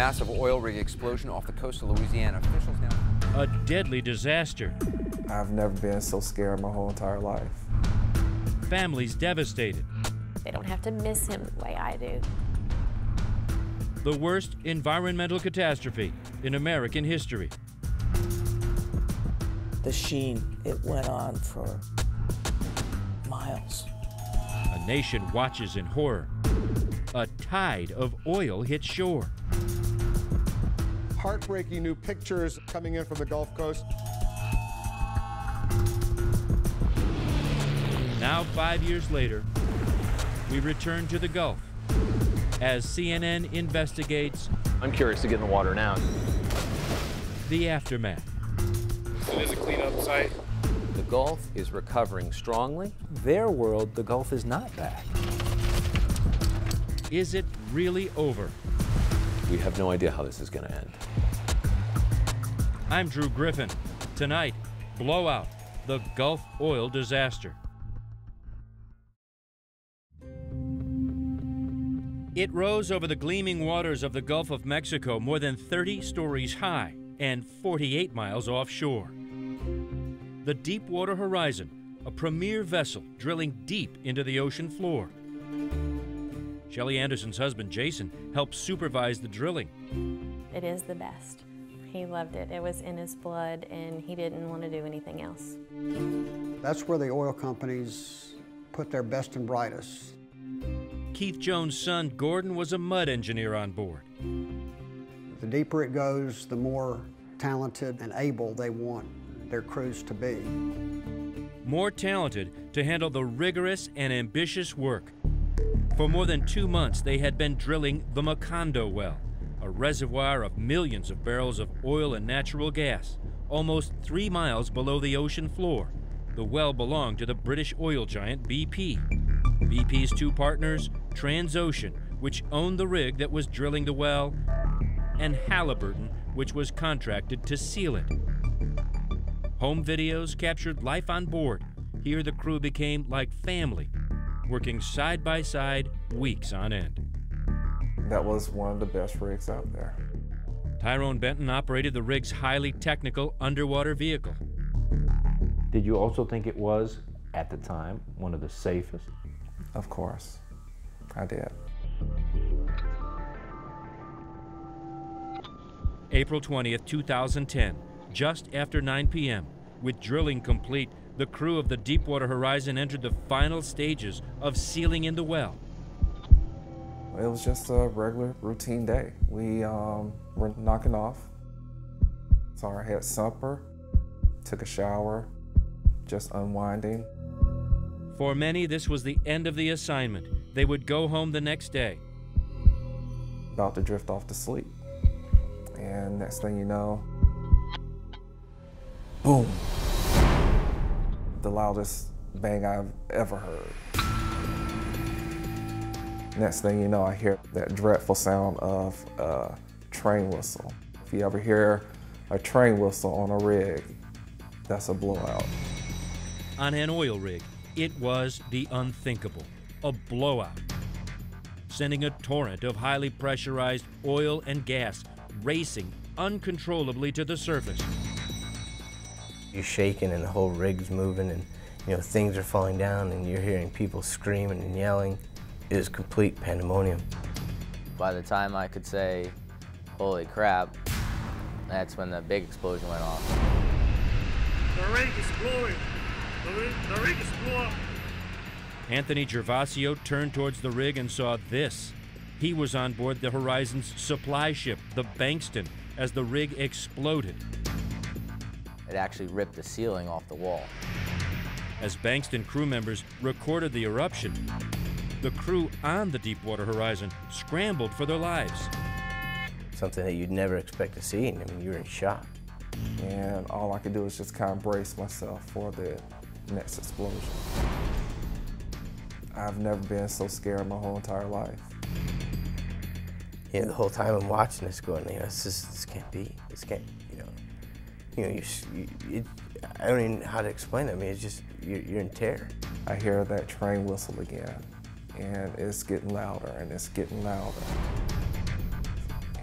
Massive oil rig explosion off the coast of Louisiana. Officials now. A deadly disaster. I've never been so scared my whole entire life. Families devastated. They don't have to miss him the way I do. The worst environmental catastrophe in American history. The sheen, it went on for miles. A nation watches in horror. A tide of oil hits shore. Heartbreaking new pictures coming in from the Gulf Coast. Now, five years later, we return to the Gulf as CNN investigates I'm curious to get in the water now. the aftermath. It is a cleanup site. The Gulf is recovering strongly. Their world, the Gulf is not back. Is it really over? We have no idea how this is going to end. I'm Drew Griffin. Tonight, Blowout, the Gulf oil disaster. It rose over the gleaming waters of the Gulf of Mexico more than 30 stories high and 48 miles offshore. The Deepwater Horizon, a premier vessel drilling deep into the ocean floor. Shelley Anderson's husband, Jason, helped supervise the drilling. It is the best. He loved it. It was in his blood, and he didn't want to do anything else. That's where the oil companies put their best and brightest. Keith Jones' son, Gordon, was a mud engineer on board. The deeper it goes, the more talented and able they want their crews to be. more talented to handle the rigorous and ambitious work. For more than two months, they had been drilling the Macondo well, a reservoir of millions of barrels of oil and natural gas, almost three miles below the ocean floor. The well belonged to the British oil giant BP. BP's two partners, Transocean, which owned the rig that was drilling the well, and Halliburton, which was contracted to seal it. Home videos captured life on board. Here the crew became like family, working side by side weeks on end. That was one of the best rigs out there. Tyrone Benton operated the rig's highly technical underwater vehicle. Did you also think it was, at the time, one of the safest? Of course, I did. April 20th, 2010, just after 9 p.m. With drilling complete, the crew of the Deepwater Horizon entered the final stages of sealing in the well. It was just a regular routine day. We um, were knocking off. So I had supper, took a shower, just unwinding. For many, this was the end of the assignment. They would go home the next day. about to drift off to sleep. And next thing you know, boom. The loudest bang I've ever heard. Next thing you know, I hear that dreadful sound of a train whistle. If you ever hear a train whistle on a rig, that's a blowout. On an oil rig, it was the unthinkable a blowout, sending a torrent of highly pressurized oil and gas racing uncontrollably to the surface. You're shaking and the whole rig's moving and you know things are falling down and you're hearing people screaming and yelling. It was complete pandemonium. By the time I could say, holy crap, that's when the big explosion went off. The rig is blowing. The rig, the rig is blowing. Anthony Gervasio turned towards the rig and saw this. He was on board the Horizon's supply ship, the Bankston, as the rig exploded. It actually ripped the ceiling off the wall. As Bankston crew members recorded the eruption, the crew on the Deepwater Horizon scrambled for their lives. Something that you'd never expect to see. I mean, you're in shock. And all I could do was just kind of brace myself for the next explosion. I've never been so scared in my whole entire life. You know, the whole time I'm watching this, going, you know, this, is, this can't be. This can't, you know, you know, you, you it, I don't even know how to explain it. I mean, it's just you're, you're in terror. I hear that train whistle again, and it's getting louder and it's getting louder.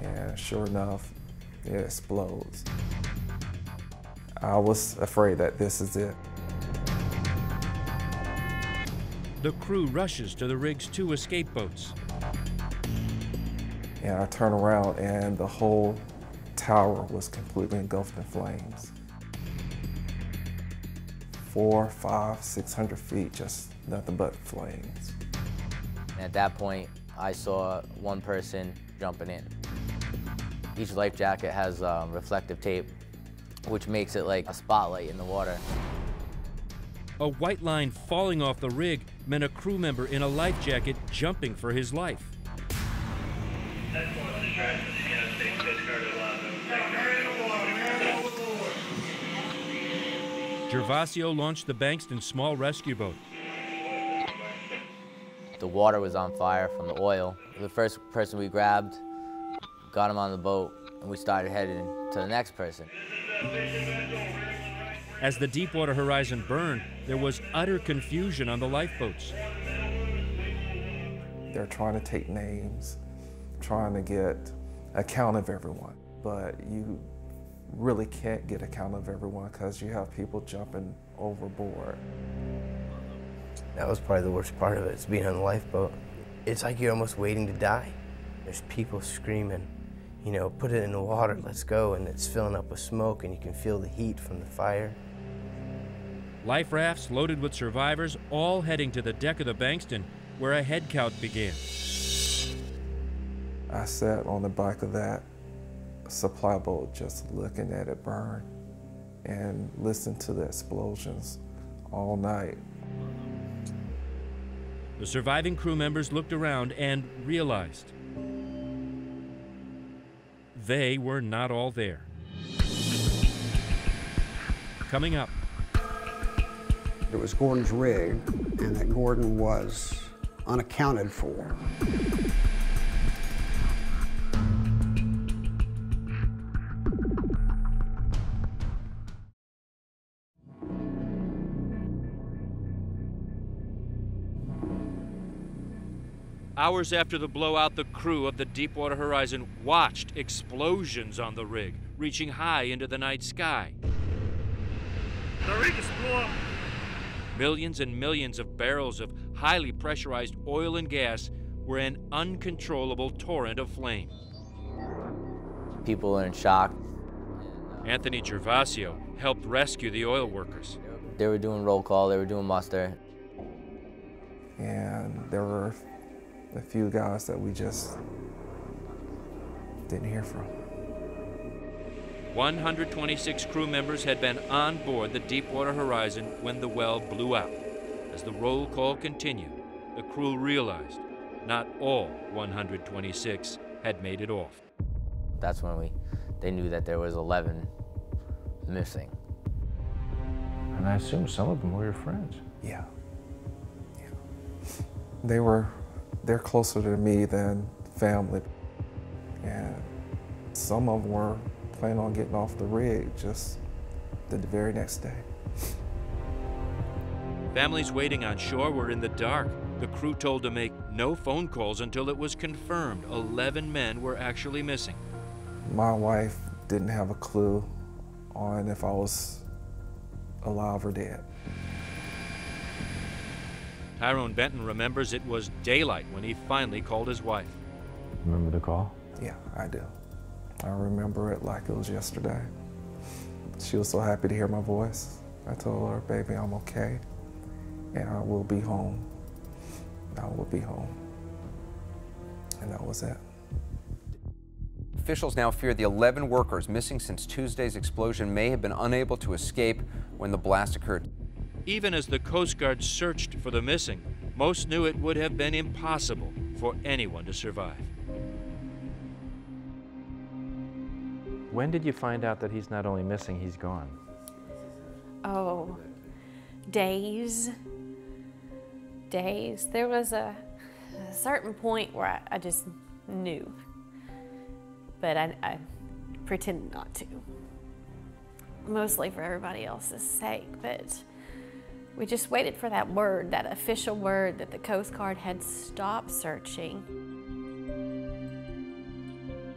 and sure enough, it explodes. I was afraid that this is it. The crew rushes to the rig's two escape boats. And I turn around and the whole tower was completely engulfed in flames. Four, five, six hundred feet, just nothing but flames. At that point, I saw one person jumping in. Each life jacket has um, reflective tape, which makes it like a spotlight in the water. A white line falling off the rig meant a crew member in a life jacket jumping for his life. Gervasio launched the Bankston small rescue boat. The water was on fire from the oil. The first person we grabbed, got him on the boat, and we started heading to the next person. As the Deepwater Horizon burned, there was utter confusion on the lifeboats. They're trying to take names, trying to get account of everyone, but you really can't get account of everyone because you have people jumping overboard. That was probably the worst part of it, is being on the lifeboat. It's like you're almost waiting to die. There's people screaming, you know, put it in the water, let's go, and it's filling up with smoke and you can feel the heat from the fire. Life rafts loaded with survivors, all heading to the deck of the Bankston, where a head count began. I sat on the back of that supply boat just looking at it burn and listened to the explosions all night. The surviving crew members looked around and realized they were not all there. Coming up, It was Gordon's rig, and that Gordon was unaccounted for. Hours after the blowout, the crew of the Deepwater Horizon watched explosions on the rig, reaching high into the night sky. The rig is blew up. Millions and millions of barrels of highly pressurized oil and gas were an uncontrollable torrent of flame. People were in shock. Anthony Gervasio helped rescue the oil workers. They were doing roll call, they were doing muster. And there were a few guys that we just didn't hear from. 126 crew members had been on board the Deepwater Horizon when the well blew out. As the roll call continued, the crew realized not all 126 had made it off. That's when we, they knew that there was 11 missing. And I assume some of them were your friends. Yeah. Yeah. They were, they're closer to me than family. And some of them were planning on getting off the rig just the very next day. Families waiting on shore were in the dark. The crew told to make no phone calls until it was confirmed 11 men were actually missing. My wife didn't have a clue on if I was alive or dead. Tyrone Benton remembers it was daylight when he finally called his wife. Remember the call? Yeah, I do. I remember it like it was yesterday. She was so happy to hear my voice. I told her, baby, I'm okay, and I will be home. I will be home. And that was it. Officials now fear the 11 workers missing since Tuesday's explosion may have been unable to escape when the blast occurred. Even as the Coast Guard searched for the missing, most knew it would have been impossible for anyone to survive. When did you find out that he's not only missing, he's gone? Oh, days. Days. There was a, a certain point where I, I just knew, but I, I pretended not to. Mostly for everybody else's sake, but we just waited for that word, that official word that the Coast Guard had stopped searching.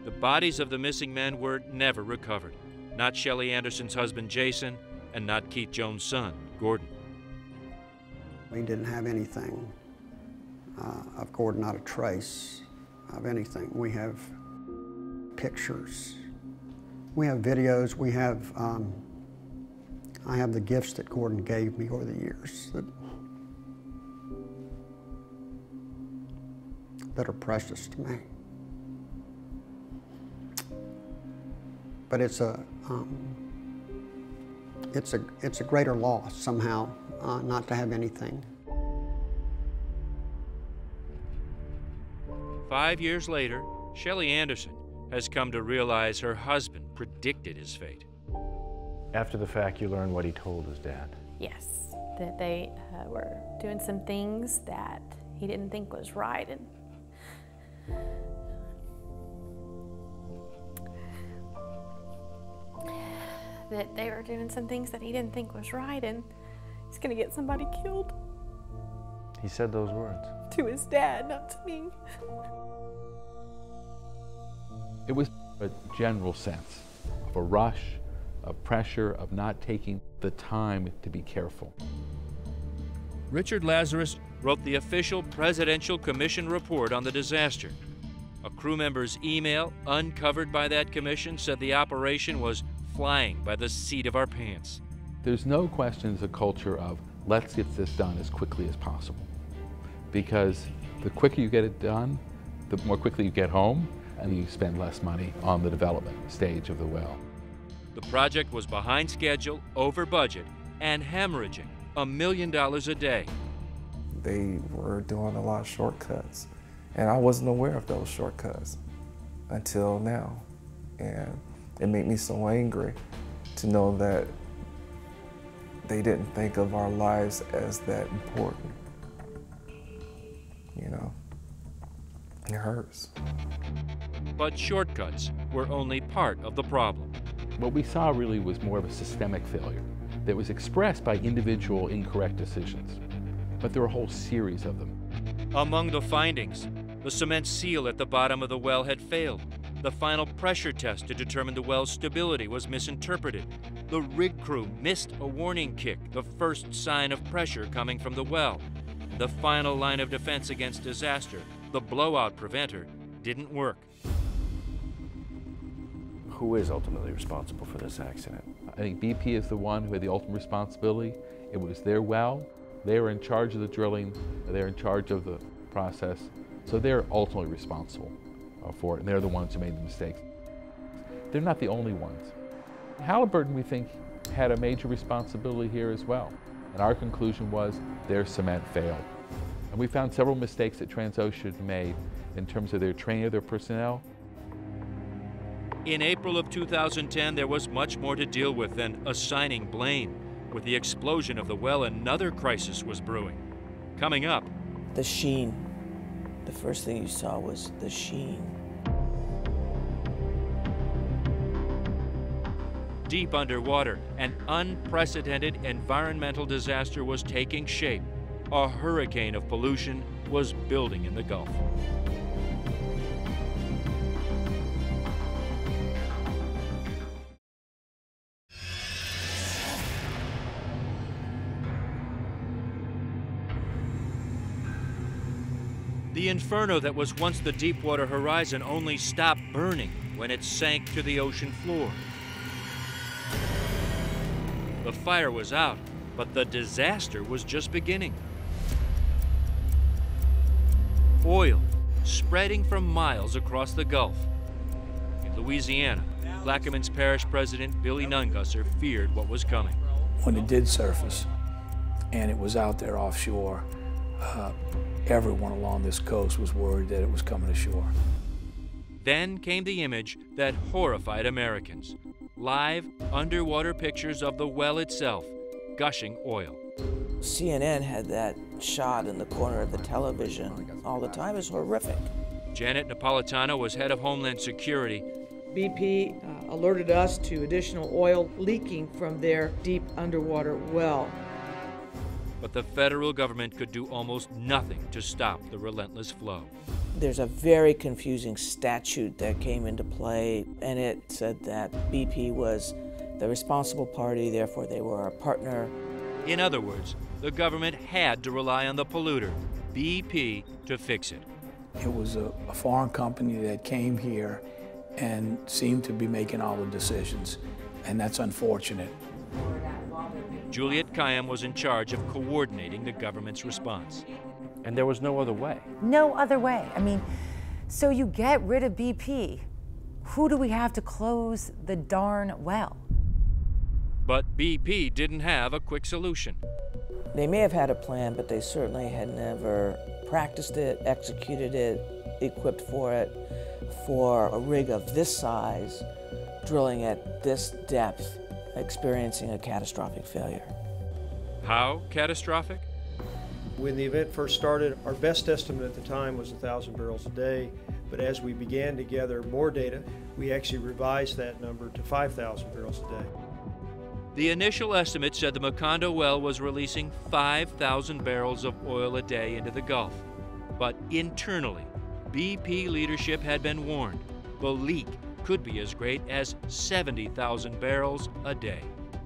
The bodies of the missing men were never recovered. Not Shelley Anderson's husband, Jason, and not Keith Jones' son, Gordon. We didn't have anything uh, of Gordon, not a trace of anything. We have pictures, we have videos, we have, um, I have the gifts that Gordon gave me over the years that, that are precious to me. But it's a, um, it's a, it's a greater loss somehow uh, not to have anything. Five years later, Shelley Anderson has come to realize her husband predicted his fate. After the fact, you learn what he told his dad. Yes, that they uh, were doing some things that he didn't think was right. And that they were doing some things that he didn't think was right, and he's gonna get somebody killed. He said those words. To his dad, not to me. It was a general sense of a rush, of pressure, of not taking the time to be careful. Richard Lazarus wrote the official Presidential Commission report on the disaster. A crew member's email, uncovered by that commission, said the operation was flying by the seat of our pants. There's no question it's a culture of let's get this done as quickly as possible. Because the quicker you get it done, the more quickly you get home, and you spend less money on the development stage of the well. The project was behind schedule, over budget, and hemorrhaging a million dollars a day. They were doing a lot of shortcuts, and I wasn't aware of those shortcuts until now. And it made me so angry to know that they didn't think of our lives as that important. You know, it hurts. But shortcuts were only part of the problem. What we saw really was more of a systemic failure that was expressed by individual incorrect decisions. But there were a whole series of them. Among the findings, the cement seal at the bottom of the well had failed. The final pressure test to determine the well's stability was misinterpreted. The rig crew missed a warning kick, the first sign of pressure coming from the well. The final line of defense against disaster, the blowout preventer, didn't work. Who is ultimately responsible for this accident? I think BP is the one who had the ultimate responsibility. It was their well. They were in charge of the drilling. They're in charge of the process. So they're ultimately responsible uh, for it, and they're the ones who made the mistakes. They're not the only ones. Halliburton, we think, had a major responsibility here as well. And our conclusion was their cement failed. And we found several mistakes that Transocean made in terms of their training of their personnel. In April of 2010, there was much more to deal with than assigning blame. With the explosion of the well, another crisis was brewing. Coming up, the sheen. The first thing you saw was the sheen. Deep underwater, an unprecedented environmental disaster was taking shape. A hurricane of pollution was building in the Gulf. The inferno that was once the Deepwater Horizon only stopped burning when it sank to the ocean floor. The fire was out, but the disaster was just beginning. Oil spreading from miles across the Gulf. In Louisiana, Plaquemines Parish President Billy Nungesser feared what was coming. When it did surface and it was out there offshore, uh, everyone along this coast was worried that it was coming ashore. Then came the image that horrified Americans live underwater pictures of the well itself, gushing oil. CNN had that shot in the corner of the television all the time. It's horrific. Janet Napolitano was head of Homeland Security. BP uh, alerted us to additional oil leaking from their deep underwater well. But the federal government could do almost nothing to stop the relentless flow. There's a very confusing statute that came into play, and it said that BP was the responsible party, therefore, they were our partner. In other words, the government had to rely on the polluter, BP, to fix it. It was a, a foreign company that came here and seemed to be making all the decisions, and that's unfortunate. Juliet Kayyem was in charge of coordinating the government's response. And there was no other way. No other way. I mean, so you get rid of BP. Who do we have to close the darn well? But BP didn't have a quick solution. They may have had a plan, but they certainly had never practiced it, executed it, equipped for it, for a rig of this size, drilling at this depth, experiencing a catastrophic failure. How catastrophic? When the event first started, our best estimate at the time was 1,000 barrels a day, but as we began to gather more data, we actually revised that number to 5,000 barrels a day. The initial estimate said the Macondo well was releasing 5,000 barrels of oil a day into the Gulf. But internally, BP leadership had been warned the leak could be as great as 70,000 barrels a day.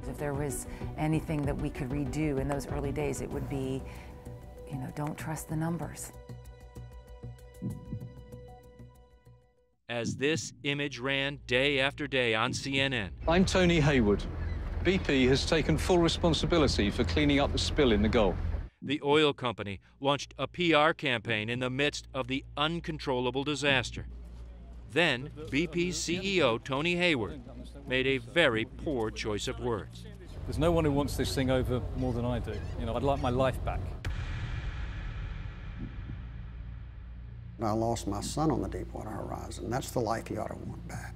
If there was anything that we could redo in those early days, it would be, you know, don't trust the numbers. As this image ran day after day on CNN, I'm Tony Hayward. BP has taken full responsibility for cleaning up the spill in the Gulf. the oil company launched a PR campaign in the midst of the uncontrollable disaster. Then, BP's CEO, Tony Hayward, made a very poor choice of words. There's no one who wants this thing over more than I do. You know, I'd like my life back. I lost my son on the Deepwater Horizon. That's the life he ought to want back.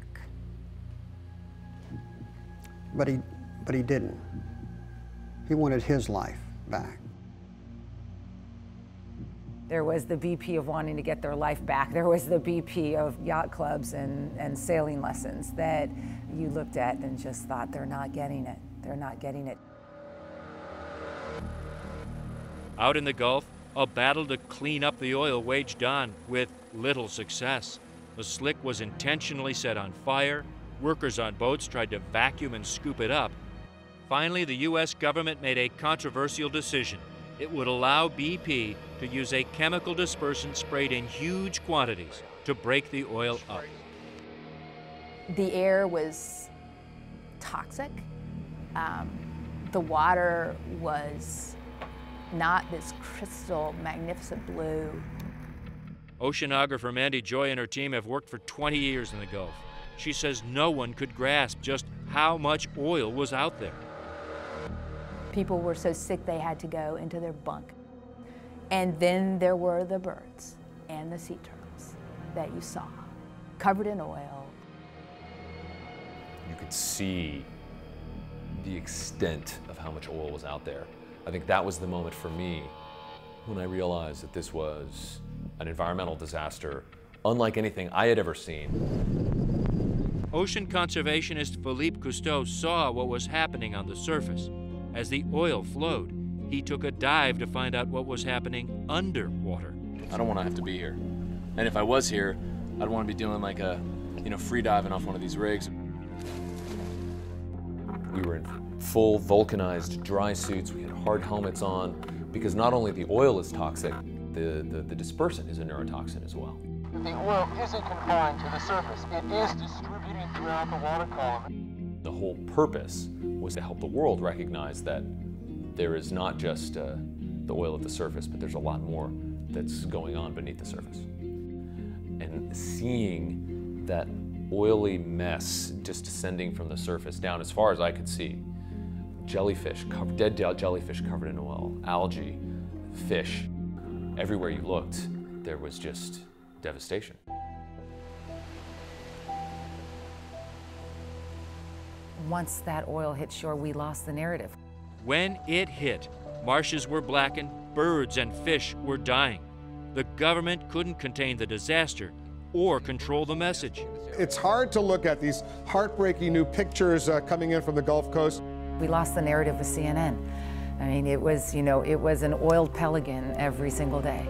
But he, but he didn't. He wanted his life back. There was the BP of wanting to get their life back. There was the BP of yacht clubs and, and sailing lessons that you looked at and just thought, they're not getting it. They're not getting it. Out in the Gulf, a battle to clean up the oil waged on with little success. The slick was intentionally set on fire. Workers on boats tried to vacuum and scoop it up. Finally, the U.S. government made a controversial decision. It would allow BP to use a chemical dispersant sprayed in huge quantities to break the oil up. The air was toxic. Um, the water was not this crystal, magnificent blue. Oceanographer Mandy Joye and her team have worked for 20 years in the Gulf. She says no one could grasp just how much oil was out there. People were so sick they had to go into their bunk. And then there were the birds and the sea turtles that you saw, covered in oil. You could see the extent of how much oil was out there. I think that was the moment for me when I realized that this was an environmental disaster unlike anything I had ever seen. Ocean conservationist Philippe Cousteau saw what was happening on the surface. As the oil flowed, he took a dive to find out what was happening underwater. I don't want to have to be here. And if I was here, I'd want to be doing like a, you know, free diving off one of these rigs. We were in full vulcanized dry suits. We had hard helmets on because not only the oil is toxic, the, the, the dispersant is a neurotoxin as well. The oil isn't confined to the surface. It is distributing throughout the water column. The whole purpose was to help the world recognize that there is not just uh, the oil at the surface, but there's a lot more that's going on beneath the surface. And seeing that oily mess just descending from the surface down as far as I could see, jellyfish, dead jellyfish covered in oil, algae, fish, everywhere you looked, there was just devastation. Once that oil hit shore, we lost the narrative. When it hit, marshes were blackened, birds and fish were dying. The government couldn't contain the disaster or control the message. It's hard to look at these heartbreaking new pictures uh, coming in from the Gulf Coast. We lost the narrative with CNN. I mean, it was, you know, it was an oiled pelican every single day.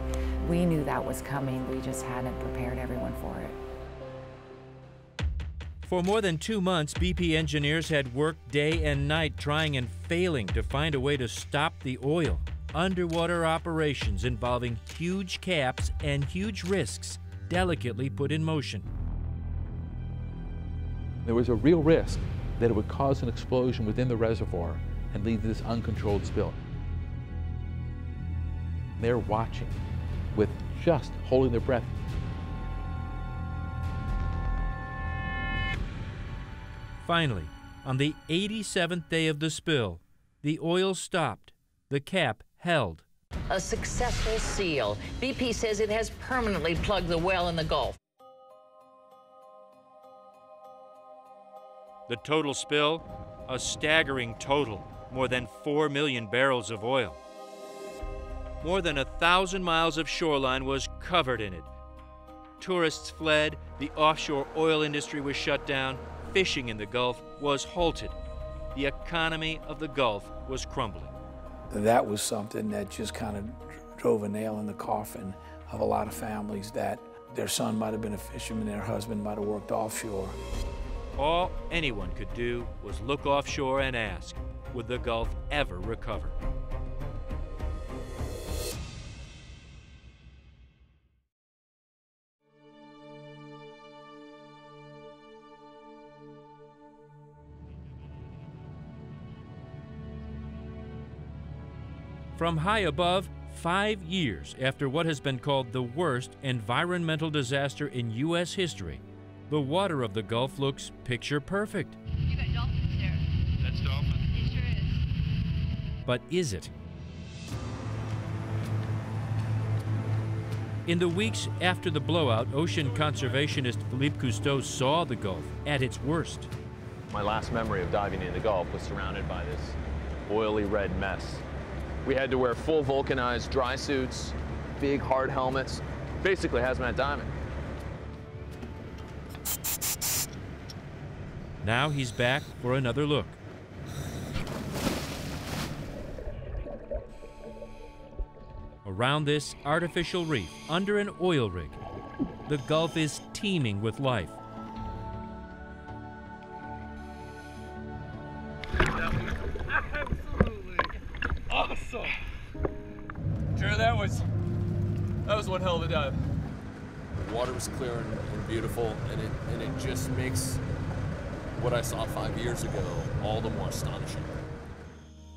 We knew that was coming. We just hadn't prepared everyone for it. For more than two months, BP engineers had worked day and night trying and failing to find a way to stop the oil. Underwater operations involving huge caps and huge risks delicately put in motion. There was a real risk that it would cause an explosion within the reservoir and lead to this uncontrolled spill. They're watching with just holding their breath. Finally, on the 87th day of the spill, the oil stopped, the cap held. A successful seal. BP says it has permanently plugged the well in the Gulf. The total spill? A staggering total more than 4 million barrels of oil. More than a thousand miles of shoreline was covered in it. Tourists fled, the offshore oil industry was shut down, fishing in the Gulf was halted. The economy of the Gulf was crumbling. That was something that just kind of drove a nail in the coffin of a lot of families that their son might have been a fisherman, their husband might have worked offshore. All anyone could do was look offshore and ask, would the Gulf ever recover? From high above, five years after what has been called the worst environmental disaster in U.S. history, the water of the Gulf looks picture perfect. You got dolphins there. That's dolphin. It sure is. But is it? In the weeks after the blowout, ocean conservationist Philippe Cousteau saw the Gulf at its worst. My last memory of diving in the Gulf was surrounded by this oily red mess. We had to wear full vulcanized dry suits, big hard helmets, basically hazmat diving. Now he's back for another look. Around this artificial reef, under an oil rig, the Gulf is teeming with life. Was clear and, and beautiful, and it and it just makes what I saw five years ago all the more astonishing.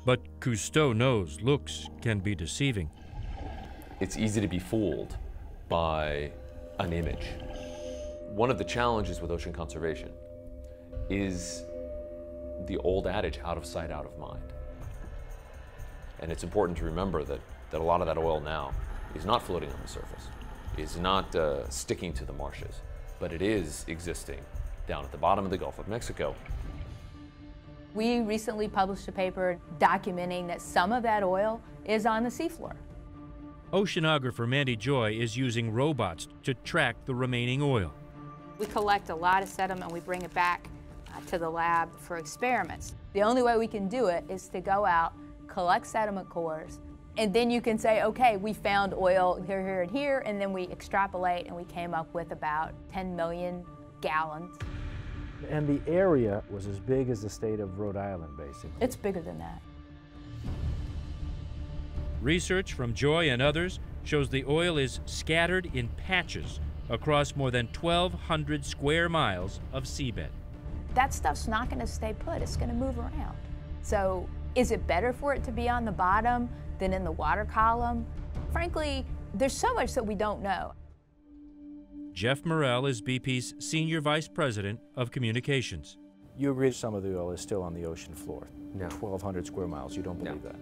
But Cousteau knows looks can be deceiving. It's easy to be fooled by an image. One of the challenges with ocean conservation is the old adage, out of sight, out of mind. And it's important to remember that, that a lot of that oil now is not floating on the surface, is not uh, sticking to the marshes, but it is existing down at the bottom of the Gulf of Mexico. We recently published a paper documenting that some of that oil is on the seafloor. Oceanographer Mandy Joye is using robots to track the remaining oil. We collect a lot of sediment and we bring it back uh, to the lab for experiments. The only way we can do it is to go out, collect sediment cores, and then you can say, okay, we found oil here, here, and here, and then we extrapolate and we came up with about 10 million gallons. And the area was as big as the state of Rhode Island, basically. It's bigger than that. Research from Joye and others shows the oil is scattered in patches across more than 1,200 square miles of seabed. That stuff's not going to stay put, it's going to move around. So, is it better for it to be on the bottom than in the water column? Frankly, there's so much that we don't know. Geoff Morrell is BP's Senior Vice President of Communications. You agree some of the oil is still on the ocean floor? No. 1,200 square miles. You don't believe that?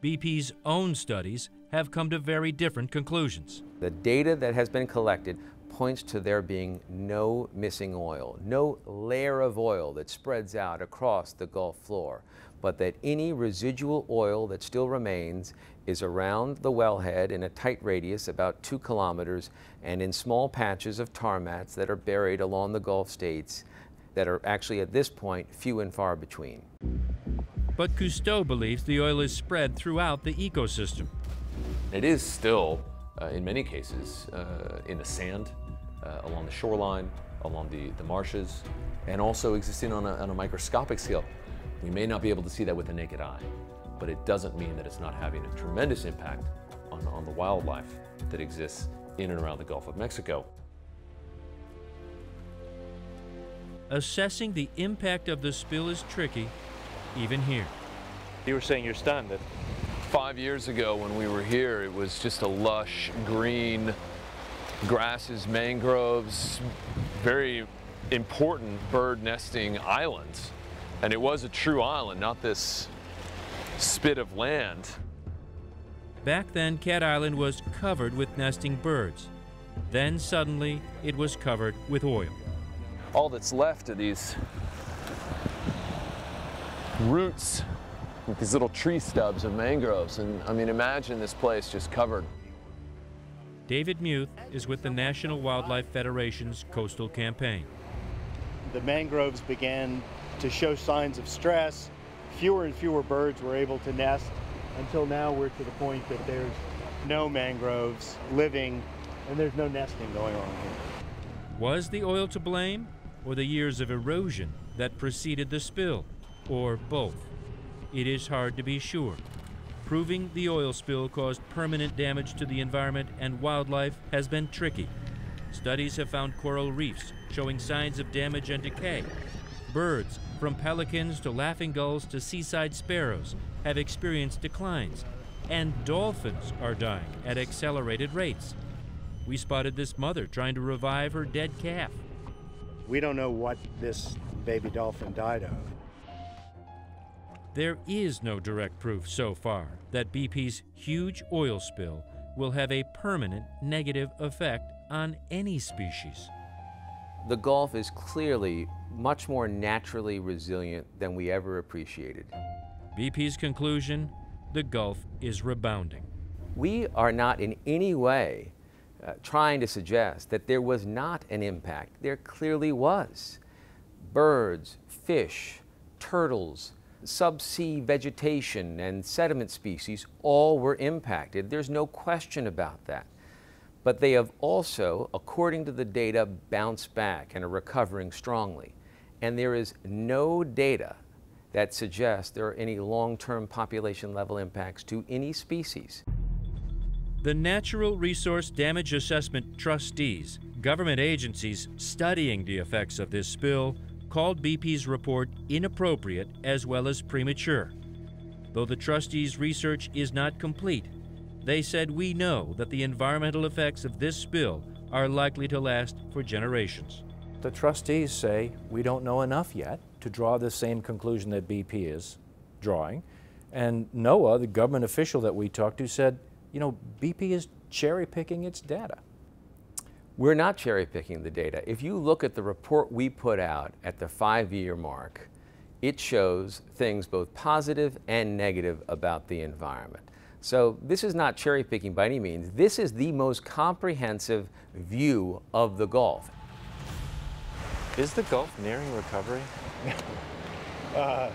BP's own studies have come to very different conclusions. The data that has been collected points to there being no missing oil, no layer of oil that spreads out across the Gulf floor, but that any residual oil that still remains is around the wellhead in a tight radius, about two kilometers, and in small patches of tar mats that are buried along the Gulf states that are actually at this point few and far between. But Cousteau believes the oil is spread throughout the ecosystem. It is still, uh, in many cases, uh, in the sand, uh, along the shoreline, along the, the marshes, and also existing on a, on a microscopic scale. We may not be able to see that with the naked eye, but it doesn't mean that it's not having a tremendous impact on, on the wildlife that exists in and around the Gulf of Mexico. Assessing the impact of the spill is tricky, even here. You were saying you're stunned that Five years ago when we were here, it was just a lush, green, grasses, mangroves, very important bird nesting island. And it was a true island, not this spit of land. Back then, Cat Island was covered with nesting birds. Then suddenly, it was covered with oil. All that's left are these roots with these little tree stubs of mangroves. And I mean, imagine this place just covered. David Muth is with the National Wildlife Federation's Coastal Campaign. The mangroves began to show signs of stress. Fewer and fewer birds were able to nest until now we're to the point that there's no mangroves living and there's no nesting going on here. Was the oil to blame, or the years of erosion that preceded the spill, or both? It is hard to be sure. Proving the oil spill caused permanent damage to the environment and wildlife has been tricky. Studies have found coral reefs showing signs of damage and decay. Birds, from pelicans to laughing gulls to seaside sparrows, have experienced declines, and dolphins are dying at accelerated rates. We spotted this mother trying to revive her dead calf. We don't know what this baby dolphin died of. There is no direct proof so far that BP's huge oil spill will have a permanent negative effect on any species. The Gulf is clearly much more naturally resilient than we ever appreciated. BP's conclusion the Gulf is rebounding. We are not in any way uh, trying to suggest that there was not an impact. There clearly was. Birds, fish, turtles, subsea vegetation, and sediment species all were impacted. There's no question about that. But they have also, according to the data, bounced back and are recovering strongly. And there is no data that suggests there are any long-term population level impacts to any species. The Natural Resource Damage Assessment trustees, government agencies studying the effects of this spill, called BP's report inappropriate as well as premature. Though the trustees' research is not complete, they said we know that the environmental effects of this spill are likely to last for generations. The trustees say we don't know enough yet to draw the same conclusion that BP is drawing. And NOAA, the government official that we talked to, said, you know, BP is cherry picking its data. We're not cherry picking the data. If you look at the report we put out at the five year mark, it shows things both positive and negative about the environment. So this is not cherry picking by any means. This is the most comprehensive view of the Gulf. Is the Gulf nearing recovery? uh,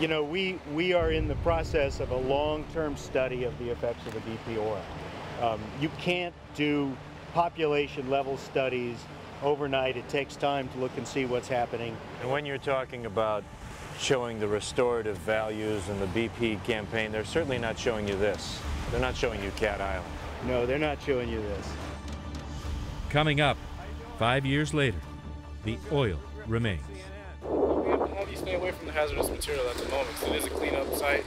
you know, we, we are in the process of a long-term study of the effects of the BP oil. Um, you can't do population level studies overnight. It takes time to look and see what's happening. And when you're talking about showing the restorative values and the BP campaign, they're certainly not showing you this. They're not showing you Cat Island. No, they're not showing you this. Coming up, five years later, the oil remains. We have to have you stay away from the hazardous material at the moment because it is a cleanup site.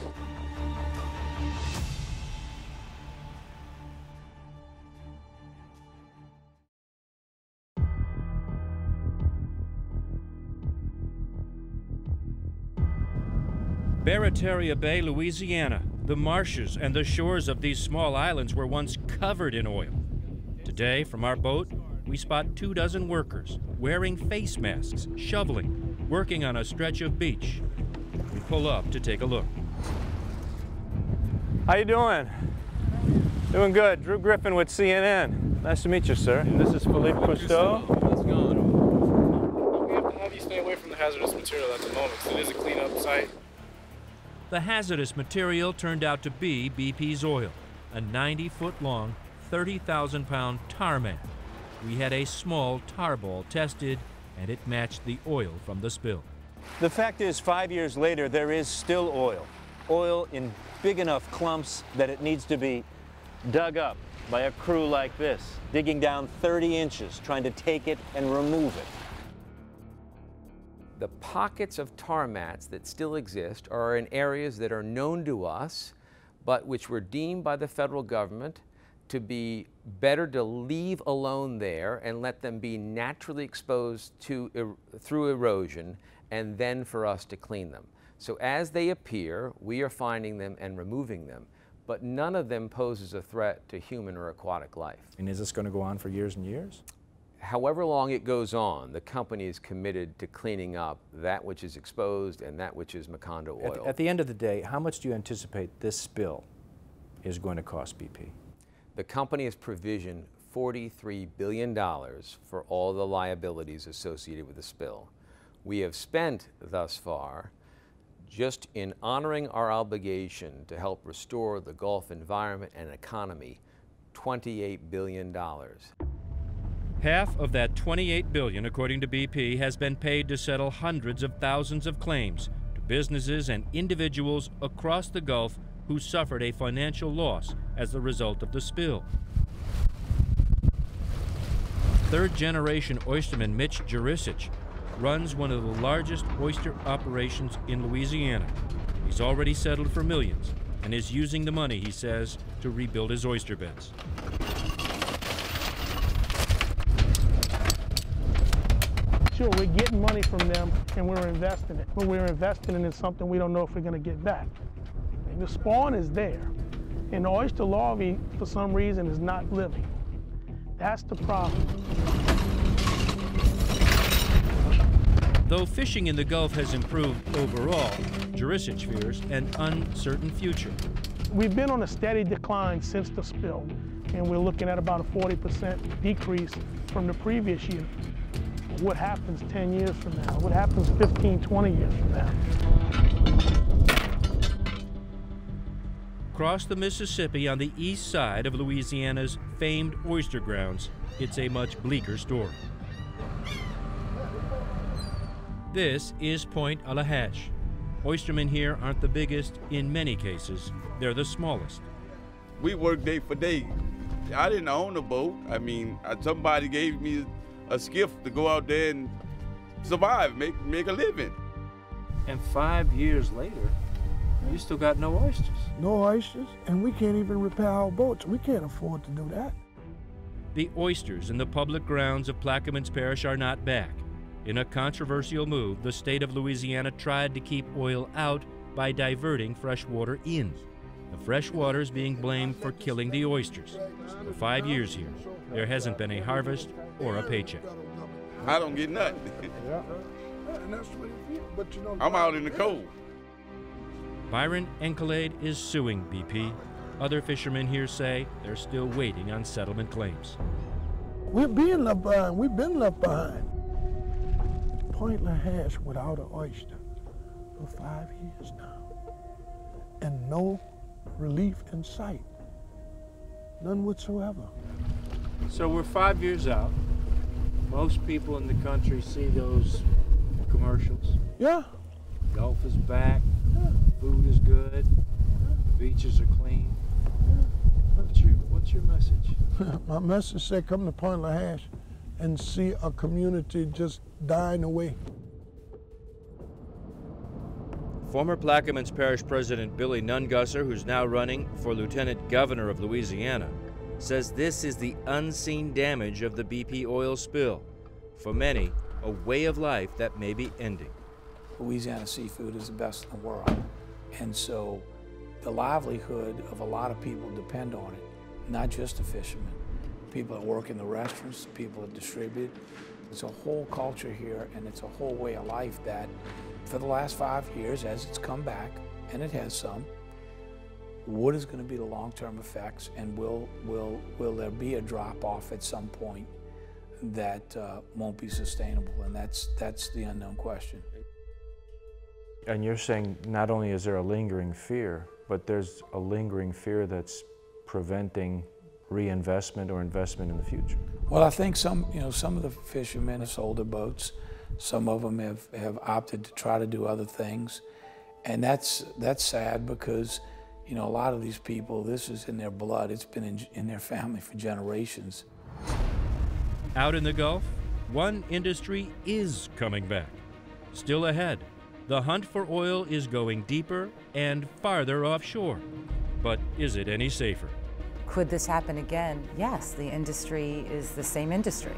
Barataria Bay, Louisiana. The marshes and the shores of these small islands were once covered in oil. Today, from our boat, we spot two dozen workers wearing face masks, shoveling, working on a stretch of beach. We pull up to take a look. How you doing? Doing good. Drew Griffin with CNN. Nice to meet you, sir. This is Philippe Cousteau. How's it going? We have to have you stay away from the hazardous material at the moment? 'Cause it is a cleanup site. The hazardous material turned out to be BP's oil, a 90 foot long, 30,000 pound tar mat. We had a small tar ball tested, and it matched the oil from the spill. The fact is, five years later, there is still oil. Oil in big enough clumps that it needs to be dug up by a crew like this, digging down 30 inches, trying to take it and remove it. The pockets of tar mats that still exist are in areas that are known to us, but which were deemed by the federal government to be better to leave alone there and let them be naturally exposed to er through erosion and then for us to clean them. So as they appear, we are finding them and removing them, but none of them poses a threat to human or aquatic life. And is this going to go on for years and years? However long it goes on, the company is committed to cleaning up that which is exposed and that which is Macondo At, oil. the- at the end of the day, how much do you anticipate this spill is going to cost BP? The company has provisioned $43 billion for all the liabilities associated with the spill. We have spent thus far, just in honoring our obligation to help restore the Gulf environment and economy, $28 billion. Half of that 28 billion, according to BP, has been paid to settle hundreds of thousands of claims to businesses and individuals across the Gulf who suffered a financial loss as a result of the spill. Third generation oysterman Mitch Jurisich runs one of the largest oyster operations in Louisiana. He's already settled for millions and is using the money, he says, to rebuild his oyster beds. Sure, we're getting money from them and we're investing it, but we're investing it in something we don't know if we're going to get back. The spawn is there, and the oyster larvae, for some reason, is not living. That's the problem. Though fishing in the Gulf has improved overall, Jurisich fears an uncertain future. We've been on a steady decline since the spill, and we're looking at about a 40% decrease from the previous year. What happens 10 years from now? What happens 15, 20 years from now? Across the Mississippi on the east side of Louisiana's famed oyster grounds, it's a much bleaker story. This is Pointe à la Hache. Oystermen here aren't the biggest in many cases, they're the smallest. We work day for day. I didn't own a boat. I mean, somebody gave me a skiff to go out there and survive, make make a living. And five years later, you still got no oysters. No oysters, and we can't even repair our boats. We can't afford to do that. The oysters in the public grounds of Plaquemines Parish are not back. In a controversial move, the state of Louisiana tried to keep oil out by diverting fresh water in. The fresh water is being blamed for killing the oysters. For five years here, there hasn't been a harvest or a paycheck. I don't get nothing. Yeah. And that's what it is. But you know, I'm out in the cold. Byron Encalade is suing BP. Other fishermen here say they're still waiting on settlement claims. We're being left behind. We've been left behind. Pointe à la Hache without an oyster for five years now. And no relief in sight. None whatsoever. So we're five years out. Most people in the country see those commercials. Yeah. Gulf is back. Food is good. Beaches are clean. What's your What's your message? My message said come to Pointe à la Hache and see a community just dying away. Former Plaquemines Parish President Billy Nungesser, who's now running for Lieutenant Governor of Louisiana, says this is the unseen damage of the BP oil spill. For many, a way of life that may be ending. Louisiana seafood is the best in the world. And so the livelihood of a lot of people depend on it, not just the fishermen. People that work in the restaurants, people that distribute. It's a whole culture here and it's a whole way of life that for the last five years, as it's come back, and it has some, what is going to be the long-term effects and will, will, will there be a drop-off at some point that uh, won't be sustainable, and that's that's the unknown question. And you're saying not only is there a lingering fear, but there's a lingering fear that's preventing reinvestment or investment in the future. Well, I think some, you know, some of the fishermen have sold their boats. Some of them have, have opted to try to do other things. And that's, that's sad because, you know, a lot of these people, this is in their blood. It's been in, in their family for generations. Out in the Gulf, one industry is coming back. Still ahead, the hunt for oil is going deeper and farther offshore. But is it any safer? Could this happen again? Yes, the industry is the same industry.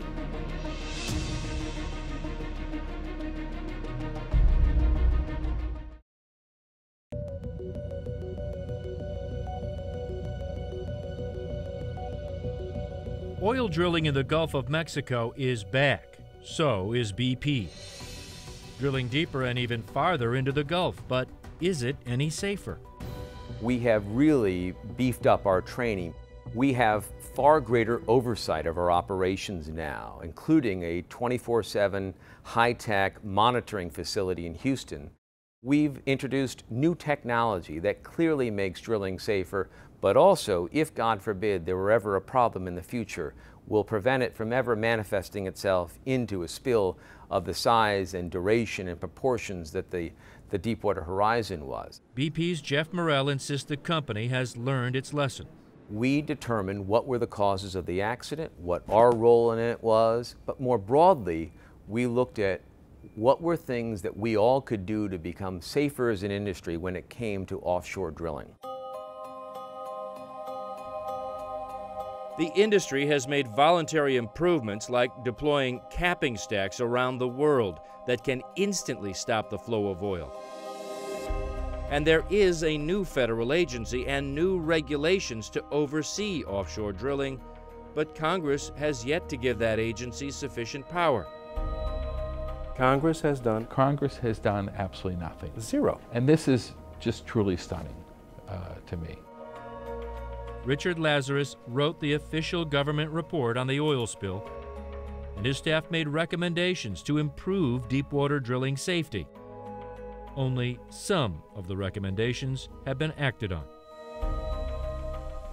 Oil drilling in the Gulf of Mexico is back. So is BP. Drilling deeper and even farther into the Gulf, but is it any safer? We have really beefed up our training. We have far greater oversight of our operations now, including a 24 7 high tech monitoring facility in Houston. We've introduced new technology that clearly makes drilling safer, but also, if God forbid there were ever a problem in the future, will prevent it from ever manifesting itself into a spill of the size and duration and proportions that the, the Deepwater Horizon was. BP's Geoff Morrell insists the company has learned its lesson. We determined what were the causes of the accident, what our role in it was, but more broadly, we looked at what were things that we all could do to become safer as an industry when it came to offshore drilling. The industry has made voluntary improvements like deploying capping stacks around the world that can instantly stop the flow of oil. And there is a new federal agency and new regulations to oversee offshore drilling, but Congress has yet to give that agency sufficient power. Congress has done? Congress has done absolutely nothing. Zero. And this is just truly stunning uh, to me. Richard Lazarus wrote the official government report on the oil spill, and his staff made recommendations to improve deepwater drilling safety. Only some of the recommendations have been acted on.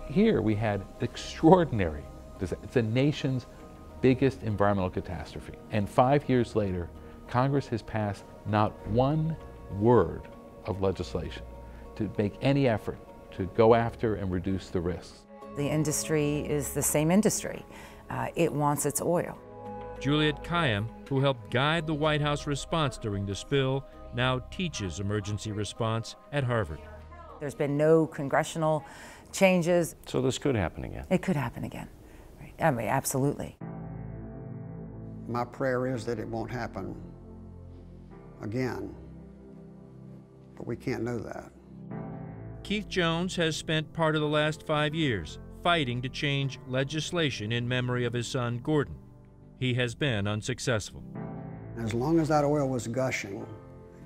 Here we had extraordinary, it's the nation's biggest environmental catastrophe. And five years later, Congress has passed not one word of legislation to make any effort to go after and reduce the risks. The industry is the same industry. Uh, it wants its oil. Juliet Kayyem, who helped guide the White House response during the spill, now teaches emergency response at Harvard. There's been no congressional changes. So this could happen again. It could happen again. Right. I mean, absolutely. My prayer is that it won't happen again, but we can't know that. Keith Jones has spent part of the last five years fighting to change legislation in memory of his son Gordon. He has been unsuccessful. As long as that oil was gushing,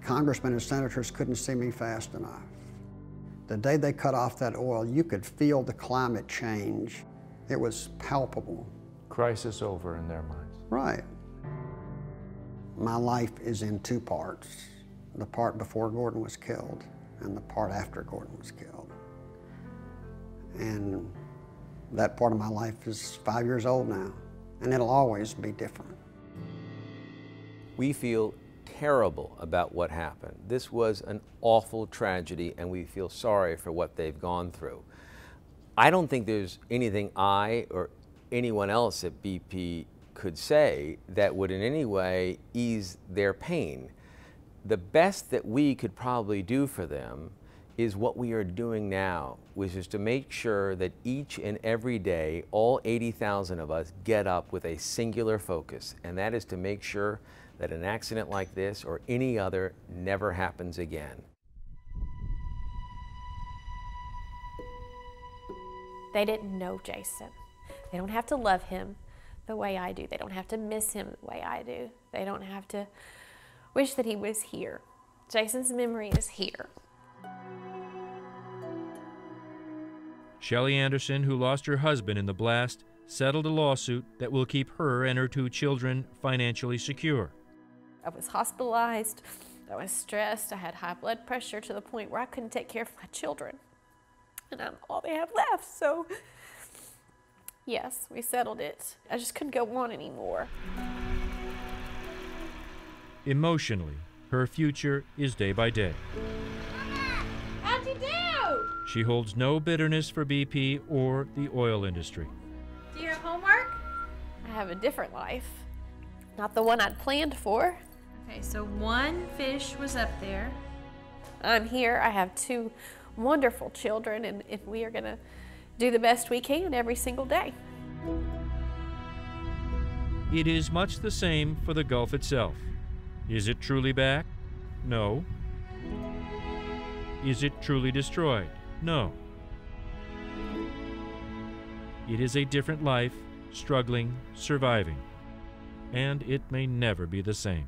congressmen and senators couldn't see me fast enough. The day they cut off that oil, you could feel the climate change. It was palpable. Crisis over in their minds. Right. My life is in two parts the part before Gordon was killed and the part after Gordon was killed. And that part of my life is five years old now, and it'll always be different. We feel terrible about what happened. This was an awful tragedy, and we feel sorry for what they've gone through. I don't think there's anything I or anyone else at BP could say that would in any way ease their pain. The best that we could probably do for them is what we are doing now, which is to make sure that each and every day, all 80,000 of us get up with a singular focus, and that is to make sure that an accident like this or any other never happens again. They didn't know Jason. They don't have to love him the way I do. They don't have to miss him the way I do. They don't have to wish that he was here. Jason's memory is here. Shelley Anderson, who lost her husband in the blast, settled a lawsuit that will keep her and her two children financially secure. I was hospitalized. I was stressed. I had high blood pressure to the point where I couldn't take care of my children. And I'm all they have left. So, yes, we settled it. I just couldn't go on anymore. Emotionally, her future is day by day. How'd you do? She holds no bitterness for BP or the oil industry. Do you have homework? I have a different life. Not the one I'd planned for. Okay, so one fish was up there. I'm here. I have two wonderful children, and, and we are going to do the best we can every single day. It is much the same for the Gulf itself. Is it truly back? No. Is it truly destroyed? No. It is a different life, struggling, surviving, and it may never be the same.